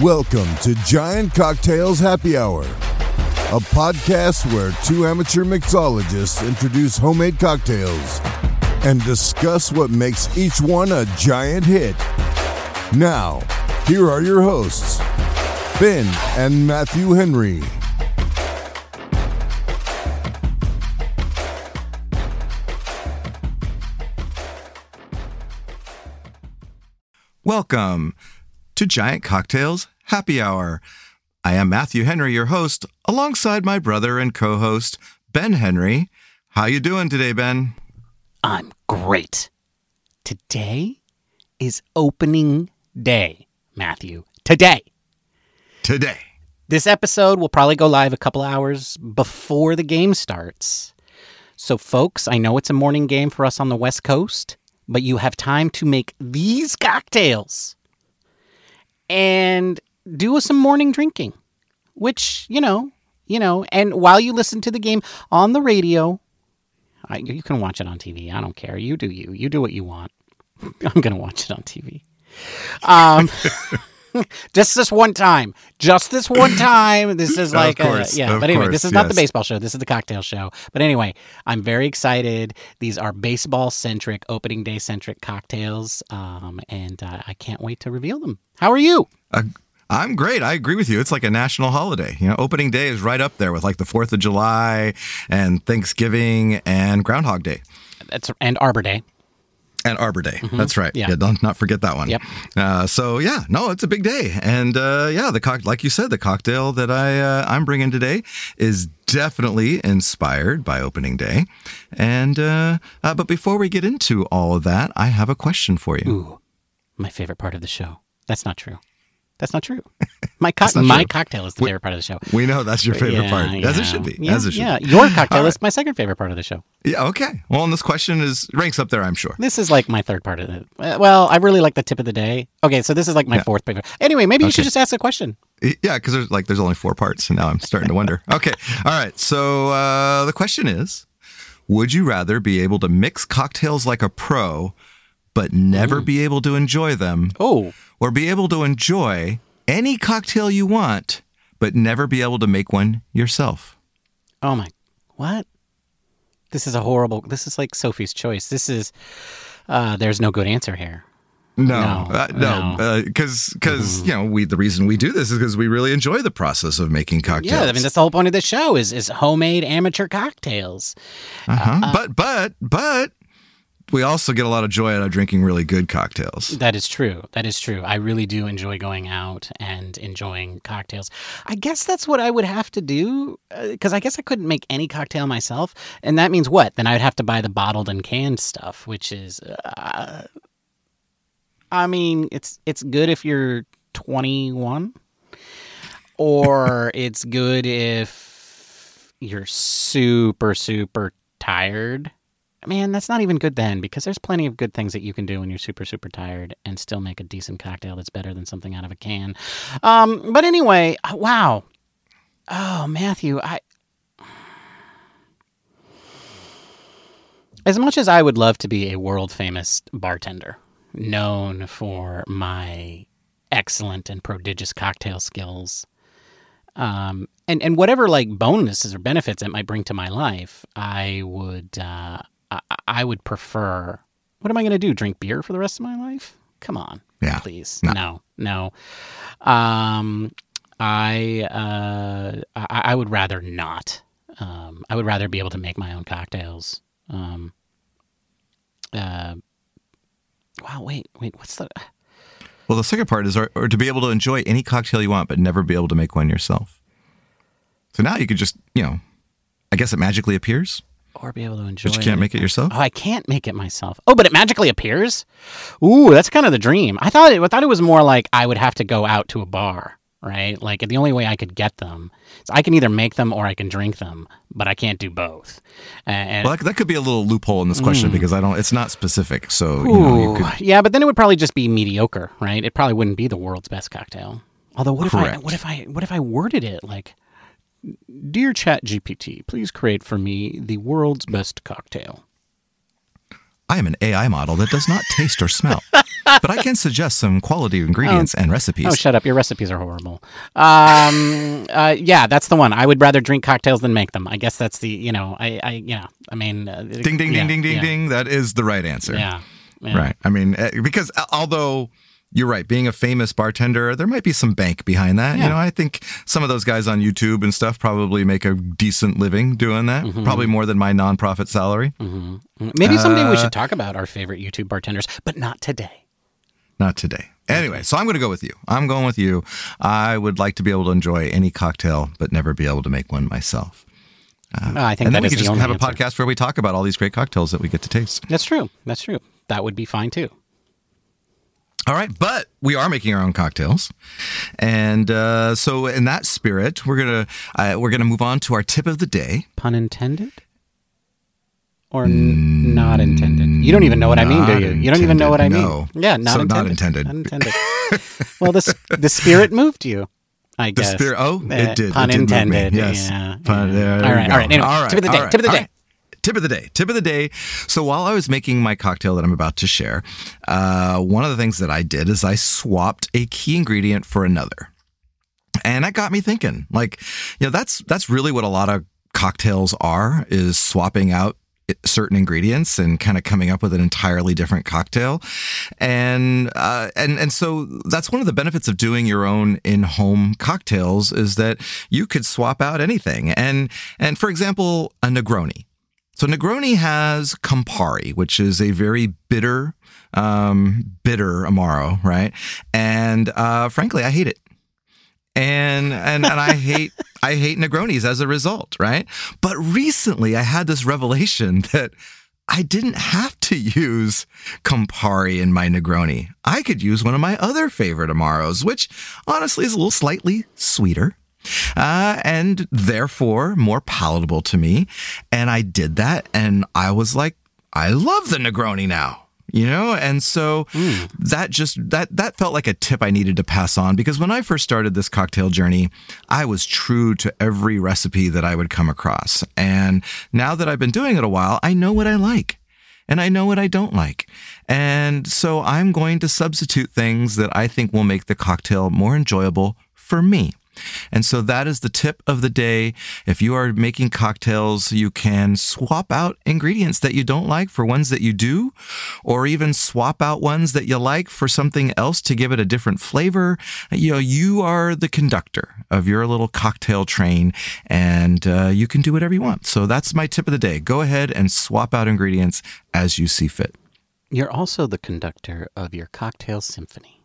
Welcome to Giant Cocktails Happy Hour, a podcast where two amateur mixologists introduce homemade cocktails and discuss what makes each one a giant hit. Now, here are your hosts, Ben and Matthew Henry. Welcome to Giant Cocktails Happy Hour. I am Matthew Henry, your host, alongside my brother and co-host Ben Henry. How you doing today, Ben? I'm great. Today is opening day, Matthew. Today. Today. This episode will probably go live a couple hours before the game starts. So, folks, I know it's a morning game for us on the West Coast, but you have time to make these cocktails and do some morning drinking, which, you know, you know, and while you listen to the game on the radio, I, you can watch it on TV. I don't care. You do you. You do what you want. I'm going to watch it on TV. Um, just this one time. Just this one time. This is like, course, a, yeah. But anyway, course, this is not the baseball show. This is the cocktail show. But anyway, I'm very excited. These are baseball centric, opening day centric cocktails, um, and uh, I can't wait to reveal them. How are you? Uh, I'm great. I agree with you. It's like a national holiday. You know, opening day is right up there with like the 4th of July and Thanksgiving and Groundhog Day That's and Arbor Day. and Arbor Day. That's right. Mm-hmm. Yeah. don't not forget that one. Yep. Uh, so yeah, no, it's a big day, and uh, yeah, the cock, like you said, the cocktail that I uh, I'm bringing today is definitely inspired by opening day, and uh, uh, but before we get into all of that, I have a question for you. Ooh, my favorite part of the show. That's not true. That's not true. My co- my true. cocktail is the favorite part of the show. We know that's your favorite Yeah, part, as it should be, Yeah, as it should yeah. Your cocktail All is my second favorite part of the show. Yeah, okay. Well, and this question is ranks up there, I'm sure. This is like my third part of it. Uh, Well, I really like the tip of the day. Okay, so this is like my Yeah. fourth favorite. Anyway, maybe you should just ask a question. Yeah, because there's like there's only four parts, and now I'm starting to wonder. Okay, all right. So uh, the question is: Would you rather be able to mix cocktails like a pro, but never be able to enjoy them, Oh, or be able to enjoy any cocktail you want, but never be able to make one yourself? oh my, what? This is a horrible. This is like Sophie's choice. This is. Uh, there's no good answer here. No, No, uh, no, because because you know we the reason we do this is because we really enjoy the process of making cocktails. Yeah, I mean that's the whole point of the show is is homemade amateur cocktails. uh-huh. but but but we also get a lot of joy out of drinking really good cocktails. That is true. That is true. I really do enjoy going out and enjoying cocktails. I guess that's what I would have to do because I guess I couldn't make any cocktail myself, and that means what? Then I would have to buy the bottled and canned stuff, which is, uh, I mean, it's it's good if you're 21, or it's good if you're super super tired. Man, that's not even good then because there's plenty of good things that you can do when you're super, super tired and still make a decent cocktail that's better than something out of a can. Um, but anyway, uh, wow. Oh, Matthew, I. As much as I would love to be a world famous bartender, known for my excellent and prodigious cocktail skills, um, and and whatever like bonuses or benefits it might bring to my life, I would uh, I, would prefer. What am I going to do? Drink beer for the rest of my life? Come on, Yeah. please, No. no, no. Um, I uh, I, I would rather not. Um, I would rather be able to make my own cocktails. Um, uh, wow, wait, wait, what's the? Well, the second part is or, or to be able to enjoy any cocktail you want, but never be able to make one yourself. So now you could just, you know, I guess it magically appears, Or be able to enjoy. It. But you can't make it yourself. Oh, I can't make it myself. Oh, but it magically appears. Ooh, that's kind of the dream. I thought it. I thought it was more like I would have to go out to a bar, right? Like the only way I could get them, is I can either make them or I can drink them, but I can't do both. And, Well, that, that could be a little loophole in this question mm. because I don't. It's not specific. So you know, you could. yeah, but then it would probably just be mediocre, right? It probably wouldn't be the world's best cocktail. Although, what if I what if I what if I worded it like, "Dear ChatGPT, please create for me the world's best cocktail." I am an AI model that does not taste or smell. but I can suggest some quality ingredients and recipes. Oh, shut up! Your recipes are horrible. Um, uh, yeah, that's the one. I would rather drink cocktails than make them. I guess that's the you know I I yeah I mean uh, ding ding yeah, ding ding ding yeah, ding. That is the right answer. Yeah, yeah. Right. I mean, eh, because although you're right, being a famous bartender, there might be some bank behind that. Yeah. You know, I think some of those guys on YouTube and stuff probably make a decent living doing that. Mm-hmm. Probably more than my nonprofit salary. Maybe someday we Uh, should talk about our favorite YouTube bartenders, but not today. Not today. Anyway, so I'm going to go with you. I'm going with you. I would like to be able to enjoy any cocktail, but never be able to make one myself. No, I think and then we could just have a podcast where we talk about all these great cocktails that we get to taste. That's true. That's true. That would be fine too. All right, but we are making our own cocktails, and uh, so in that spirit, we're gonna uh, we're gonna move on to our tip of the day. Pun intended? Or n- not intended? You don't even know what I mean, do you? You don't even know what I mean. No. Yeah, not So intended. not intended. Not intended. well, the, the spirit moved you, I guess. The spirit. Oh, Uh, it did. Pun it did intended. Yes. Yeah. Yeah. all right. All right. Anyway, All right, tip of the day. right, Tip of the day. Tip of the day. Tip of the day. So while I was making my cocktail that I'm about to share, uh, one of the things that I did is I swapped a key ingredient for another. And that got me thinking, like, you know, that's that's really what a lot of cocktails are is swapping out certain ingredients and kind of coming up with an entirely different cocktail. And uh, and and so that's one of the benefits of doing your own in-home cocktails is that you could swap out anything. And and for example, a Negroni. So Negroni has Campari, which is a very bitter, um, bitter Amaro, right? And uh, frankly, I hate it and and and I hate I hate Negronis as a result, right? But recently I had this revelation that I didn't have to use Campari in my Negroni. I could use one of my other favorite Amaros, which honestly is a little slightly sweeter. Uh, and therefore more palatable to me. And I did that, and I was like, I love the Negroni now you know and so that just that that felt like a tip i needed to pass on because when i first started this cocktail journey i was true to every recipe that i would come across and now that i've been doing it a while i know what i like and I know what I don't like. And so I'm going to substitute things that I think will make the cocktail more enjoyable for me. And so that is the tip of the day. If you are making cocktails, you can swap out ingredients that you don't like for ones that you do, or even swap out ones that you like for something else to give it a different flavor. You know, you are the conductor of your little cocktail train and uh, you can do whatever you want. So that's my tip of the day. Go ahead and swap out ingredients as you see fit. You're also the conductor of your cocktail symphony.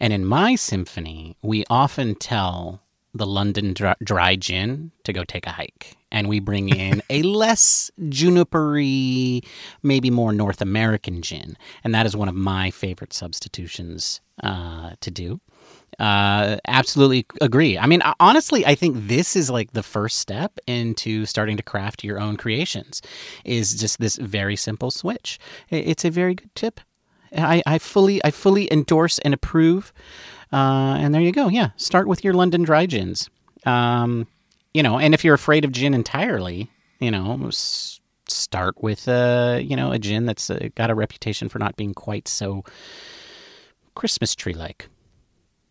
And in my symphony, we often tell the London dry, dry gin to go take a hike. And we bring in a less junipery, maybe more North American gin. And that is one of my favorite substitutions uh, to do. Uh, absolutely agree. I mean, honestly, I think this is like the first step into starting to craft your own creations. Is just this very simple switch. It's a very good tip. I, I fully I fully endorse and approve. Uh, and there you go. Yeah, start with your London dry gins. Um, you know, and if you're afraid of gin entirely, you know, s- start with uh, you know a gin that's uh, got a reputation for not being quite so Christmas tree like.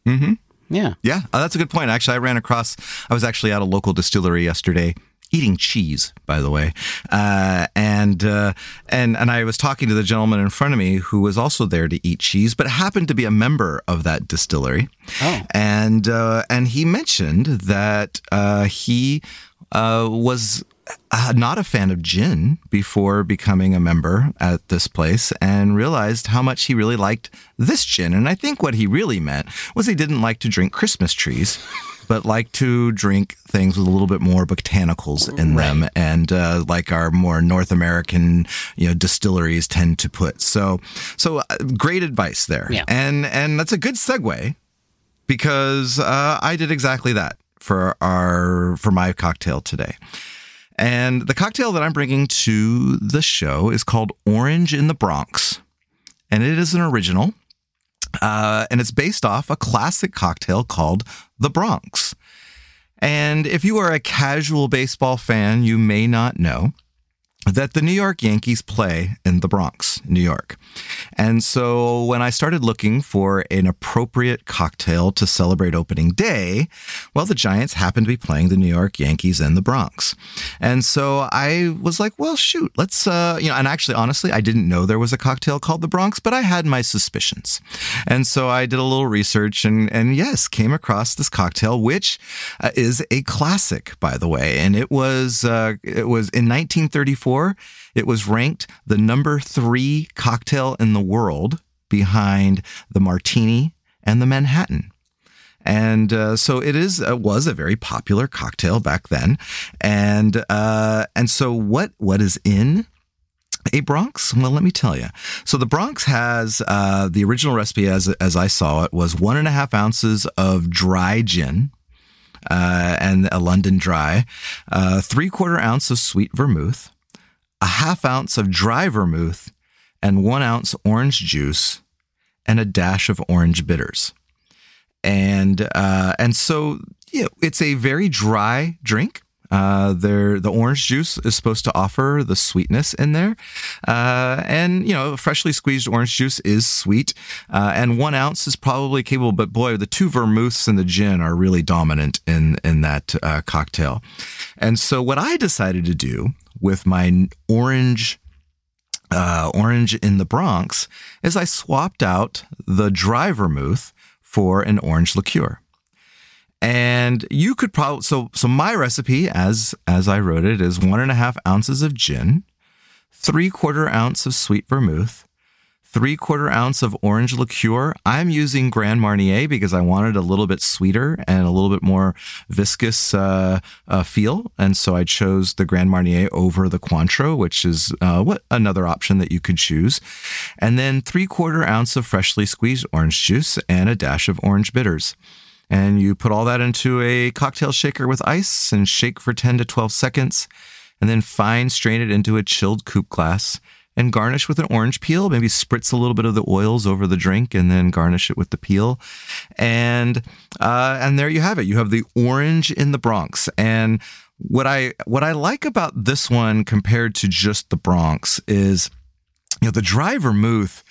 Mm-hmm. Yeah. Yeah, uh, that's a good point. Actually, I ran across, I was actually at a local distillery yesterday. Eating cheese, by the way, uh, and uh, and and I was talking to the gentleman in front of me who was also there to eat cheese, but happened to be a member of that distillery. Oh. and uh, and he mentioned that uh, he uh, was uh, not a fan of gin before becoming a member at this place and realized how much he really liked this gin. And I think what he really meant was he didn't like to drink Christmas trees. But like to drink things with a little bit more botanicals in them, and uh, like our more North American, you know, distilleries tend to put. So, so uh, great advice there, Yeah. and and that's a good segue because uh, I did exactly that for our for my cocktail today. And the cocktail that I'm bringing to the show is called Orange in the Bronx, and it is an original. Uh, and it's based off a classic cocktail called the Bronx. And if you are a casual baseball fan, you may not know that the New York Yankees play in the Bronx, New York. And so when I started looking for an appropriate cocktail to celebrate opening day, well, the Giants happened to be playing the New York Yankees in the Bronx. And so I was like, well, shoot, let's, uh, you know, and actually, honestly, I didn't know there was a cocktail called the Bronx, but I had my suspicions. And so I did a little research and, and yes, came across this cocktail, which uh, is a classic, by the way. And it was, uh, it was in 1934 it was ranked the number three cocktail in the world behind the martini and the Manhattan. And uh, so it is uh, was a very popular cocktail back then, and uh, and so what what is in a Bronx? Well, let me tell you. So the Bronx has uh, the original recipe, as as I saw it, was one and a half ounces of dry gin, uh, and a London Dry, uh, three quarter ounce of sweet vermouth, a half ounce of dry vermouth, and one ounce orange juice, and a dash of orange bitters. And uh, and so you know, it's a very dry drink. Uh, there, the orange juice is supposed to offer the sweetness in there, uh, and you know, freshly squeezed orange juice is sweet, uh, and one ounce is probably capable. But boy, the two vermouths and the gin are really dominant in in that uh, cocktail. And so, what I decided to do with my orange uh, orange in the Bronx is I swapped out the dry vermouth for an orange liqueur. And you could probably so so my recipe as as I wrote it is one and a half ounces of gin, three quarter ounce of sweet vermouth, three quarter ounce of orange liqueur. I'm using Grand Marnier because I wanted a little bit sweeter and a little bit more viscous uh, uh, feel, and so I chose the Grand Marnier over the Cointreau, which is uh, what another option that you could choose. And then three quarter ounce of freshly squeezed orange juice and a dash of orange bitters. And you put all that into a cocktail shaker with ice and shake for 10 to 12 seconds, and then fine strain it into a chilled coupe glass and garnish with an orange peel. Maybe spritz a little bit of the oils over the drink and then garnish it with the peel. And uh, and there you have it. You have the orange in the Bronx. And what I what I like about this one compared to just the Bronx is, you know, the dry vermouth.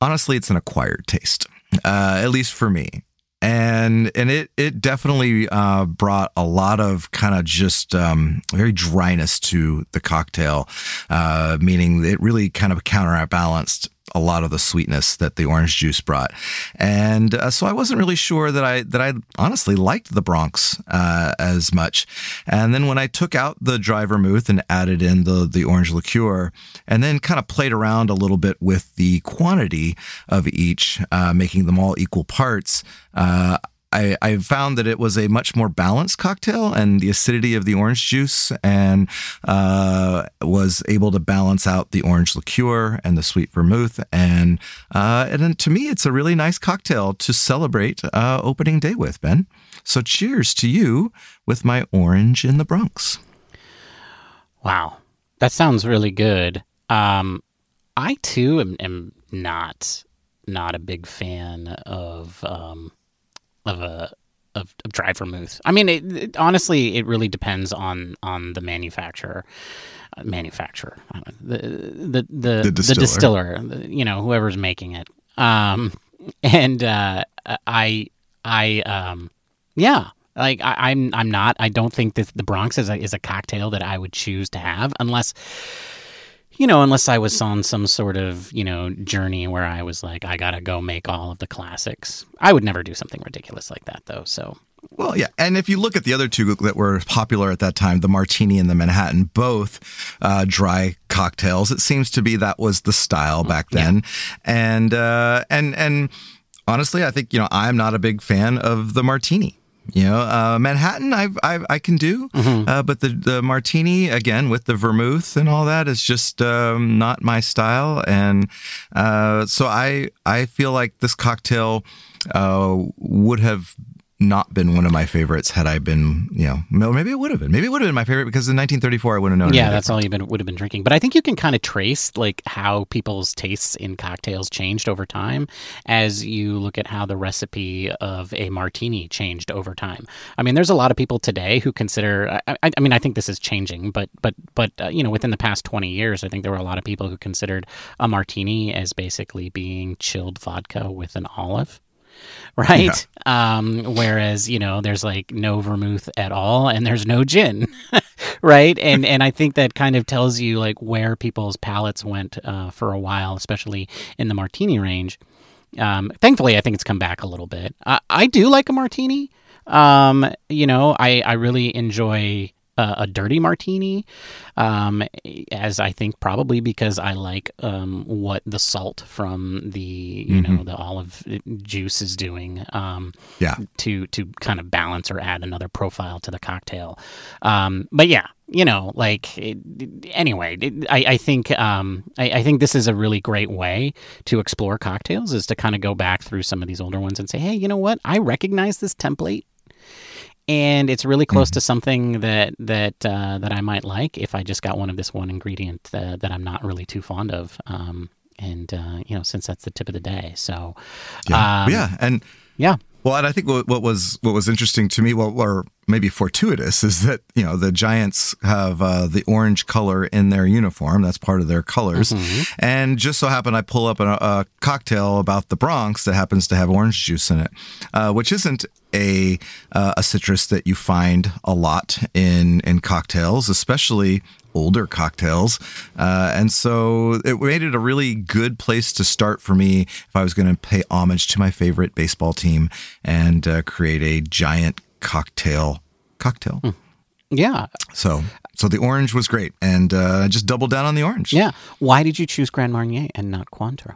Honestly, it's an acquired taste, uh, at least for me and and it it definitely uh, brought a lot of kind of just um, very dryness to the cocktail, uh, meaning it really kind of counterbalanced a lot of the sweetness that the orange juice brought, and uh, so I wasn't really sure that I that I honestly liked the Bronx uh, as much. And then when I took out the dry vermouth and added in the the orange liqueur, and then kind of played around a little bit with the quantity of each, uh, making them all equal parts. I, I found that it was a much more balanced cocktail, and the acidity of the orange juice and uh, was able to balance out the orange liqueur and the sweet vermouth. And uh, and to me, it's a really nice cocktail to celebrate uh, opening day with, Ben. So cheers to you with my orange in the Bronx. Wow, that sounds really good. Um, I too am, am not not a big fan of. Um, of a of, of dry vermouth. I mean, it, it, honestly, it really depends on on the manufacturer. Uh, manufacturer, the the the, the distiller, the distiller you know, whoever's making it. Um, and uh, I I um, yeah, like I, am I'm, I'm not. I don't think that the Bronx is a, is a cocktail that I would choose to have unless you know, unless I was on some sort of, you know, journey where I was like, I gotta go make all of the classics. I would never do something ridiculous like that, though. So, well, yeah, and if you look at the other two that were popular at that time, the Martini and the Manhattan, both uh, dry cocktails. It seems to be that was the style back then, yeah. and uh, and and honestly, I think you know I'm not a big fan of the Martini. You know, uh, Manhattan, I, I I can do, mm-hmm. uh, but the the martini again with the vermouth and all that is just um, not my style, and uh, so I I feel like this cocktail uh, would have not been one of my favorites had I been, you know, no, maybe it would have been. Maybe it would have been my favorite because in 1934 I wouldn't have known. Yeah, that's all you been, would have been drinking. But I think you can kind of trace like how people's tastes in cocktails changed over time as you look at how the recipe of a martini changed over time. I mean, there's a lot of people today who consider. I, I, I mean, I think this is changing, but but but uh, you know, within the past 20 years, I think there were a lot of people who considered a martini as basically being chilled vodka with an olive right? Um, whereas you know, there's like no vermouth at all, and there's no gin, right? And and I think that kind of tells you like where people's palates went uh, for a while, especially in the martini range. Um, thankfully, I think it's come back a little bit. I, I do like a martini. Um, you know, I I really enjoy uh, a dirty martini, um, as I think probably because I like um, what the salt from the you Mm-hmm. know the olive juice is doing. Um, Yeah. to to kind of balance or add another profile to the cocktail. Um, but yeah, you know, like it, anyway, it, I, I think um, I, I think this is a really great way to explore cocktails is to kind of go back through some of these older ones and say, hey, you know what? I recognize this template and it's really close to something that that uh, that I might like if I just got one of this one ingredient that, that I'm not really too fond of. Um, and uh, you know, since that's the tip of the day, so Yeah. um, yeah. And yeah, Well, and I think what, what was what was interesting to me, well, or maybe fortuitous, is that you know the Giants have uh, the orange color in their uniform. That's part of their colors. And just so happened, I pull up a, a cocktail about the Bronx that happens to have orange juice in it, uh, which isn't a uh, a citrus that you find a lot in in cocktails, especially older cocktails. Uh, and so it made it a really good place to start for me if I was going to pay homage to my favorite baseball team and uh, create a giant cocktail cocktail. yeah, So so the orange was great and uh, I just doubled down on the orange. yeah. Why did you choose Grand Marnier and not Cointreau?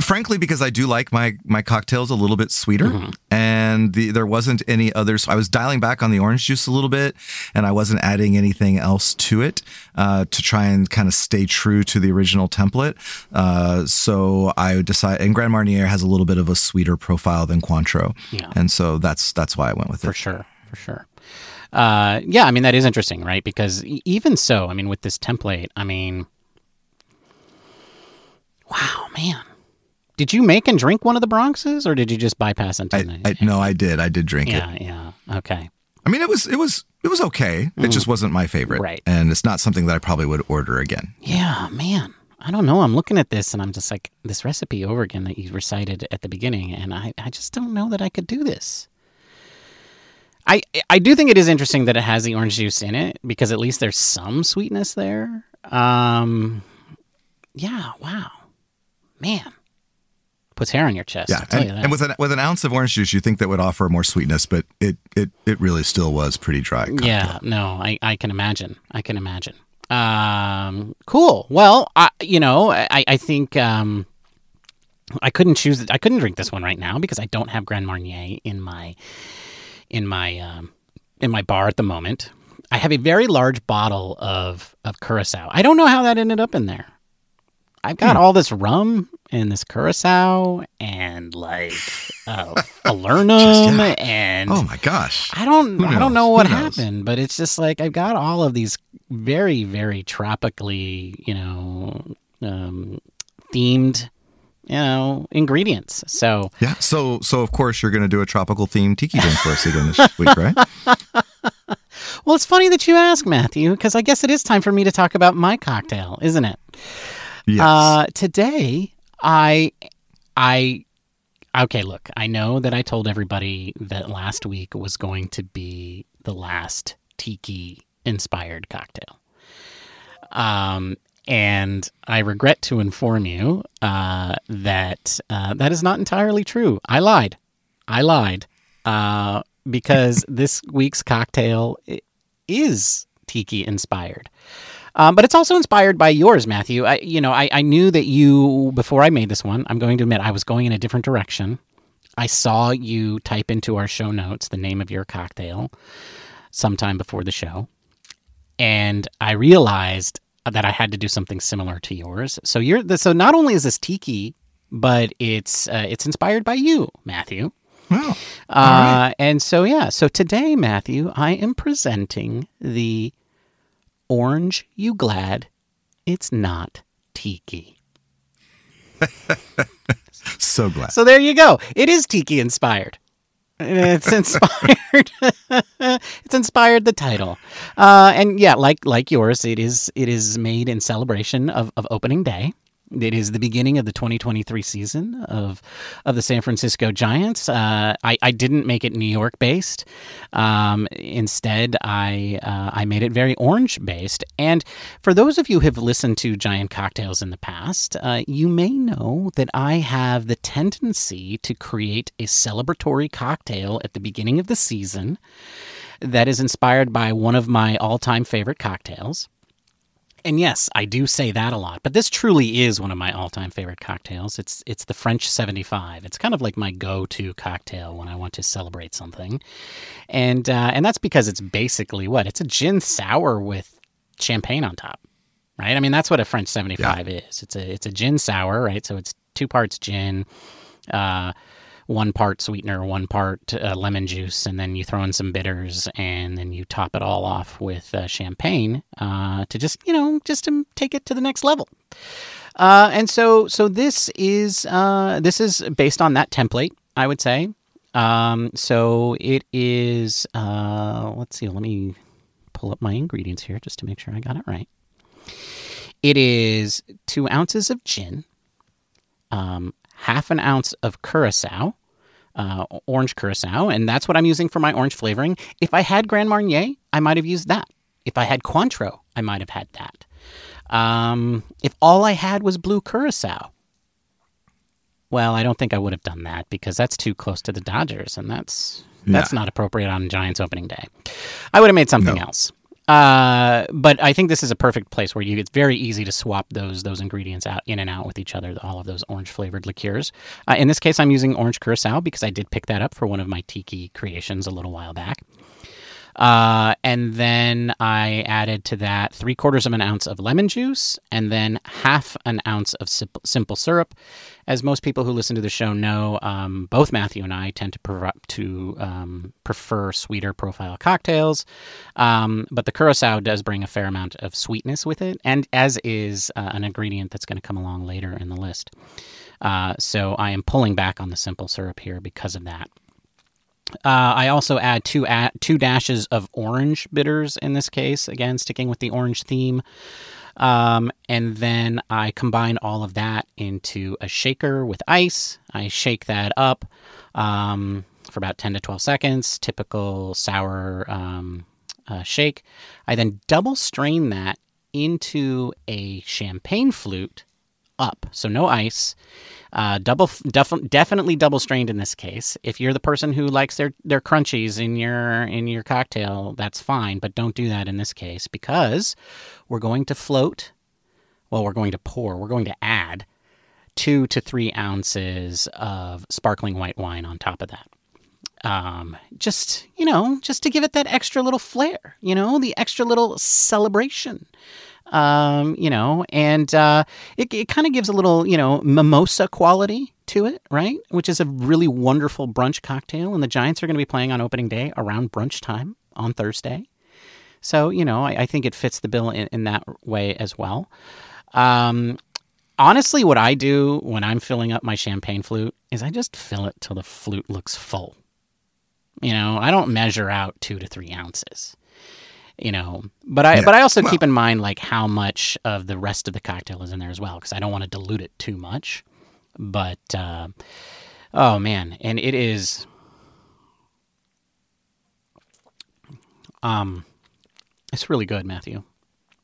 Frankly because I do like my my cocktails a little bit sweeter Mm-hmm. and the, there wasn't any others I was dialing back on the orange juice a little bit and I wasn't adding anything else to it uh, to try and kind of stay true to the original template uh, so I decided and Grand Marnier has a little bit of a sweeter profile than Cointreau Yeah. and so that's that's why I went with For it for sure, for sure. Uh, yeah, I mean that is interesting, right? Because even so, I mean with this template, I mean, wow, man. Did you make and drink one of the Bronxes, or did you just bypass into I? I no I did I did drink it yeah, yeah. Okay. I mean it was it was it was okay it just wasn't my favorite Mm. Right. and it's not something that I probably would order again Yeah, man. I don't know. I'm looking at this and I'm just like this recipe over again that you recited at the beginning, and I, I just don't know that I could do this. I I do think it is interesting that it has the orange juice in it because at least there's some sweetness there. Um, yeah. Wow. Man, puts hair on your chest. Yeah, and, you and with an with an ounce of orange juice, you think that would offer more sweetness, but it it it really still was pretty dry. cocktail. Yeah, no, I, I can imagine. I can imagine. Um, cool. Well, I, you know, I, I think um, I couldn't choose. I couldn't drink this one right now because I don't have Grand Marnier in my in my um, in my bar at the moment. I have a very large bottle of of curacao. I don't know how that ended up in there. I've got all this rum and this curacao and like uh, falernum yeah. and Oh my gosh. I don't I don't know what happened, but it's just like I've got all of these very very tropically, you know, um, themed, you know, ingredients. So Yeah. So so of course you're going to do a tropical themed tiki drink for us again this week, right? Well, it's funny that you ask, Matthew, because I guess it is time for me to talk about my cocktail, isn't it? Yes. Uh, today, I, I, okay. Look, I know that I told everybody that last week was going to be the last tiki inspired cocktail. Um, and I regret to inform you uh, that uh, that is not entirely true. I lied. I lied uh, because this week's cocktail is tiki inspired. Um, but it's also inspired by yours, Matthew. I, you know, I, I knew that you before I made this one. I'm going to admit I was going in a different direction. I saw you type into our show notes the name of your cocktail sometime before the show, and I realized that I had to do something similar to yours. So you're the, so not only is this tiki, but it's uh, it's inspired by you, Matthew. Wow. Uh, And so, yeah, so today, Matthew, I am presenting the Orange You Glad It's Not Tiki. So glad. So there you go. It is Tiki inspired. It's inspired. it's inspired the title, uh, and yeah, like like yours, it is it is made in celebration of, of opening day. It is the beginning of the 2023 season of of the San Francisco Giants. Uh, I, I didn't make it New York based. Um, instead, I uh, I made it very orange based. And for those of you who have listened to Giant Cocktails in the past, uh, you may know that I have the tendency to create a celebratory cocktail at the beginning of the season that is inspired by one of my all time favorite cocktails. And yes, I do say that a lot, but this truly is one of my all-time favorite cocktails. It's it's the French 75. It's kind of like my go-to cocktail when I want to celebrate something, and uh, and that's because it's basically what it's a gin sour with champagne on top, right? I mean that's what a French 75 is. It's a it's a gin sour, right? So it's two parts gin. Uh, one part sweetener, one part uh, lemon juice, and then you throw in some bitters, and then you top it all off with uh, champagne uh, to just you know just to take it to the next level. Uh, and so so this is uh, this is based on that template, I would say. Um, so it is. Uh, let's see. Let me pull up my ingredients here just to make sure I got it right. It is two ounces of gin, um, half an ounce of curacao, uh, orange curacao, and that's what I'm using for my orange flavoring. If I had Grand Marnier, I might have used that. If I had Cointreau, I might have had that. Um, if all I had was blue curacao, well, I don't think I would have done that because that's too close to the Dodgers, and that's that's not appropriate on Giants opening day. I would have made something No. else. Uh, but I think this is a perfect place where you it's very easy to swap those those ingredients out in and out with each other. All of those orange flavored liqueurs. Uh, in this case, I'm using orange curacao because I did pick that up for one of my tiki creations a little while back. Uh, and then I added to that three quarters of an ounce of lemon juice and then half an ounce of simple, simple syrup. As most people who listen to the show know, um, both Matthew and I tend to, prefer to um, prefer sweeter profile cocktails. Um, but the curacao does bring a fair amount of sweetness with it, and as is uh, an ingredient that's going to come along later in the list. Uh, so I am pulling back on the simple syrup here because of that. Uh, I also add two a- two dashes of orange bitters in this case. Again, sticking with the orange theme. Um, and then I combine all of that into a shaker with ice. I shake that up um, for about 10 to 12 seconds, typical sour um, uh, shake. I then double strain that into a champagne flute up, so no ice. Uh, double, def- definitely double strained in this case. If you're the person who likes their their crunchies in your in your cocktail, that's fine, but don't do that in this case because we're going to float. Well, we're going to pour. We're going to add two to three ounces of sparkling white wine on top of that. Um, just you know, just to give it that extra little flair. You know, the extra little celebration um, you know, and uh, it, it kind of gives a little, you know, mimosa quality to it, right? Which is a really wonderful brunch cocktail. And the Giants are going to be playing on opening day around brunch time on Thursday. So, you know, I, I think it fits the bill in, in that way as well. Um, honestly, what I do when I'm filling up my champagne flute is I just fill it till the flute looks full. You know, I don't measure out two to three ounces you know but i Yeah. but i also Well- keep in mind like how much of the rest of the cocktail is in there as well because i don't want to dilute it too much but uh, oh man and it is um it's really good matthew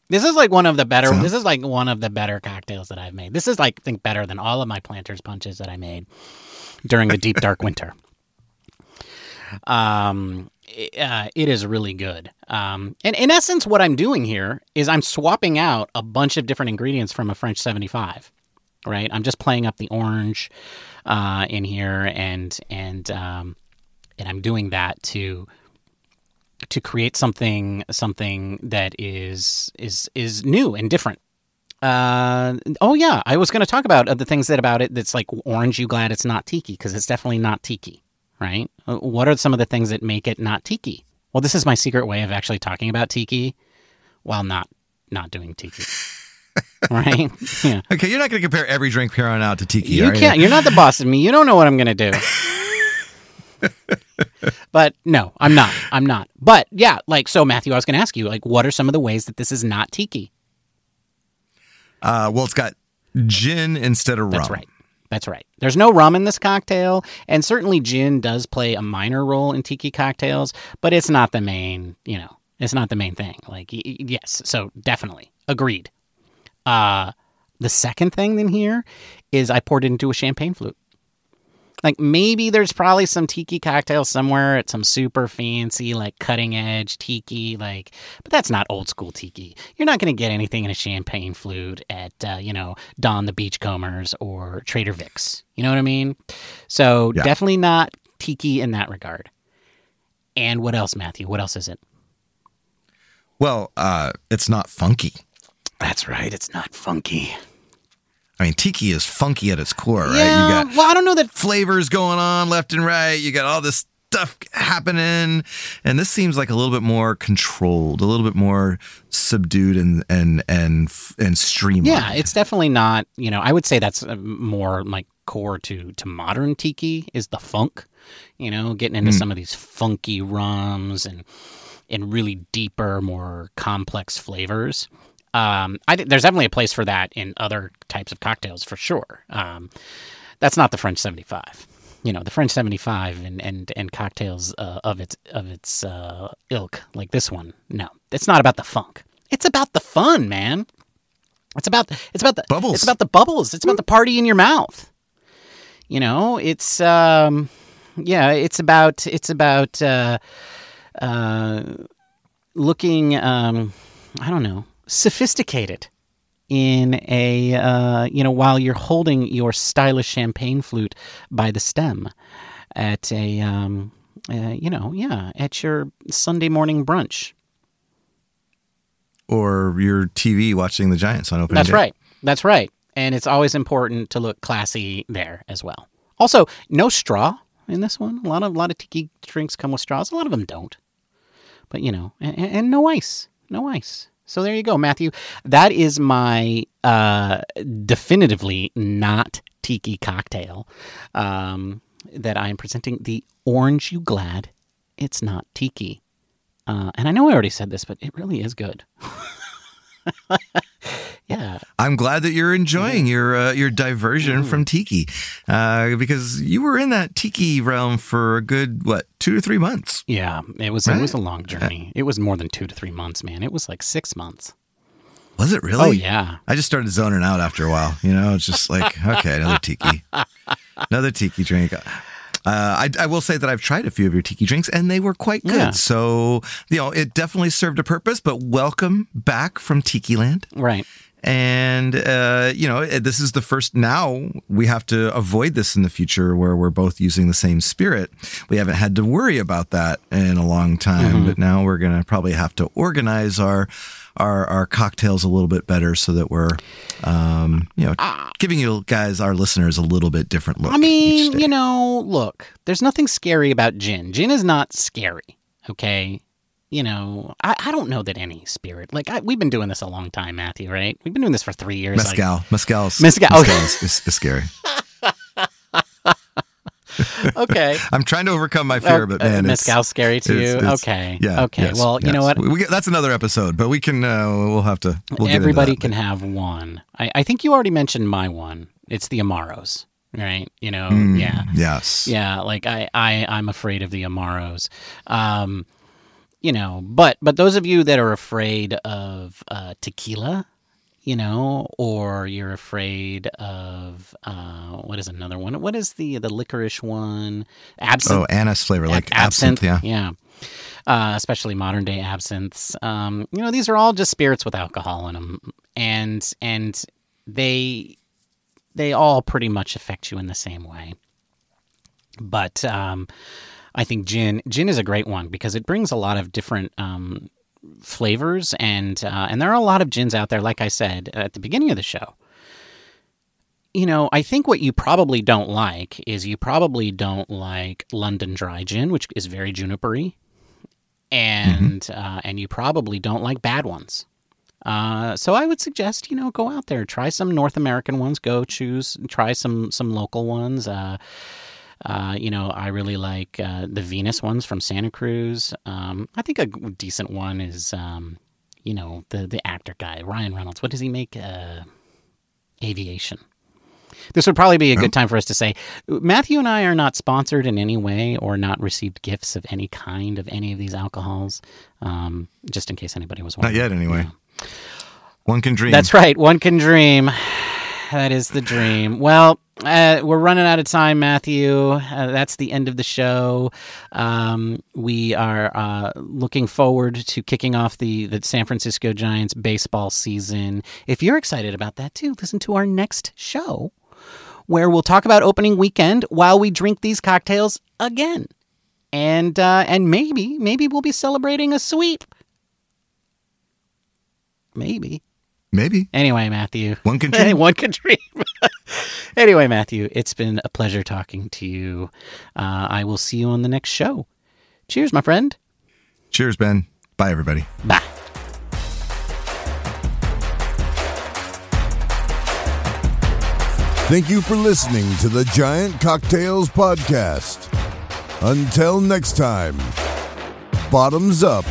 this is like one of the better So? this is like one of the better cocktails that i've made this is like I think better than all of my planters punches that i made during the deep dark winter um uh, it is really good. Um, and in essence, what I'm doing here is I'm swapping out a bunch of different ingredients from a French 75. Right, I'm just playing up the orange uh, in here, and and um, and I'm doing that to to create something something that is is is new and different. Uh, oh yeah, I was going to talk about uh, the things that about it that's like orange. You glad it's not tiki because it's definitely not tiki right? Uh, What are some of the things that make it not tiki? Well, this is my secret way of actually talking about tiki while not not doing tiki. right? Yeah. Okay, you're not going to compare every drink here on out to tiki. You can't. You're not the boss of me. You don't know what I'm going to do. but no, I'm not. I'm not. But yeah, like so, Matthew, I was going to ask you, like, what are some of the ways that this is not tiki? Uh, well, it's got gin instead of rum. That's right. That's right. There's no rum in this cocktail, and certainly gin does play a minor role in tiki cocktails, but it's not the main. You know, it's not the main thing. Like, yes, so definitely agreed. Uh, the second thing in here is I poured it into a champagne flute. Like maybe there's probably some tiki cocktail somewhere at some super fancy, like cutting edge tiki, like, but that's not old school tiki. You're not going to get anything in a champagne flute at, uh, you know, Don the Beachcombers or Trader Vic's. You know what I mean? So Yeah. definitely not tiki in that regard. And what else, Matthew? What else is it? Well, uh, it's not funky. That's right. It's not funky. I mean, tiki is funky at its core, right? Yeah. You got well, I don't know that flavors going on left and right. You got all this stuff happening, and this seems like a little bit more controlled, a little bit more subdued and and and and streamlined. Yeah, it's definitely not. You know, I would say that's uh, more like core to to modern tiki is the funk. You know, getting into some of these funky rums and and really deeper, more complex flavors. Um, I think there's definitely a place for that in other types of cocktails for sure. Um, that's not the French 75. You know, the French 75 and and and cocktails uh, of its of its uh, ilk like this one. No, it's not about the funk. It's about the fun, man. It's about it's about the Bubbles. It's about the bubbles. It's about the party in your mouth. You know, it's um, yeah, it's about it's about uh, uh, looking um, I don't know, sophisticated in a uh, you know while you're holding your stylish champagne flute by the stem at a um, uh, you know yeah at your Sunday morning brunch. or your TV watching the Giants on opening That's day. right. That's right. And it's always important to look classy there as well. Also, no straw in this one. A lot of a lot of tiki drinks come with straws. A lot of them don't. But you know, and, and no ice, no ice. So there you go, Matthew. That is my uh, definitively not tiki cocktail um, that I am presenting. The Orange You Glad. It's not tiki. Uh, and I know I already said this, but it really is good. yeah, I'm glad that you're enjoying your uh, your Mm. diversion from tiki, uh, because you were in that tiki realm for a good what two to three months. Yeah, it was it was a long journey. It was more than two to three months, man. It was like six months. Was it really? Oh yeah, I just started zoning out after a while. You know, it's just like okay, another tiki, another tiki drink. Uh, I, I will say that I've tried a few of your tiki drinks and they were quite good. Yeah. So you know, it definitely served a purpose. But welcome back from Tiki Land. right. And, uh, you know, this is the first. Now we have to avoid this in the future where we're both using the same spirit. We haven't had to worry about that in a long time, but now we're going to probably have to organize our. Our, our cocktails a little bit better so that we're um, you know giving you guys our listeners a little bit different look I mean, you know, look, there's nothing scary about gin. Gin is not scary. Okay. You know, I, I don't know that any spirit like I, we've been doing this a long time, Matthew. Right? We've been doing this for three years. like- mezcal mezcal's Mezcal, okay. is, is, is scary okay. I'm trying to overcome my fear but Uh, man it's, mezcal's scary to you. okay. yeah Okay. yes, well, you know what? we, that's another episode but we can uh, we'll have to we'll Everybody that. can have one. I, I think you already mentioned my one. It's the Amaros, right? You know, Mm, yeah. yes Yeah, like I, I, I'm afraid of the Amaros. Um, you know, but but those of you that are afraid of uh, tequila, you know, or you're afraid of uh, what is another one? What is the the licorice one? Absinthe. Oh, anise flavor, like Ab- absinthe. Yeah. yeah. Uh, especially modern day absinthes. Um, you know, these are all just spirits with alcohol in them, and and they they all pretty much affect you in the same way. But um, I think gin gin is a great one because it brings a lot of different um, flavors, and uh, and there are a lot of gins out there. Like I said at the beginning of the show, you know, I think what you probably don't like is you probably don't like London Dry Gin, which is very junipery, and uh, and you probably don't like bad ones. Uh, so I would suggest you know go out there, try some North American ones, go choose, try some some local ones. Uh, uh, you know, I really like uh, the Venus ones from Santa Cruz. Um, I think a decent one is, um, you know, the the actor guy Ryan Reynolds. What does he make? Uh, aviation. This would probably be a good time for us to say Matthew and I are not sponsored in any way or not received gifts of any kind of any of these alcohols. Um, just in case anybody was wondering. Not yet, anyway. One can dream. That's right. One can dream. That is the dream. Well, uh, we're running out of time, Matthew. Uh, that's the end of the show. Um, we are uh, looking forward to kicking off the, the San Francisco Giants baseball season. If you're excited about that too, listen to our next show where we'll talk about opening weekend while we drink these cocktails again. And uh, and maybe maybe we'll be celebrating a sweep. Maybe. Maybe. Anyway, Matthew. One can dream. One can dream. anyway, Matthew, it's been a pleasure talking to you. Uh, I will see you on the next show. Cheers, my friend. Cheers, Ben. Bye, everybody. Bye. Thank you for listening to the Giant Cocktails Podcast. Until next time, bottoms up.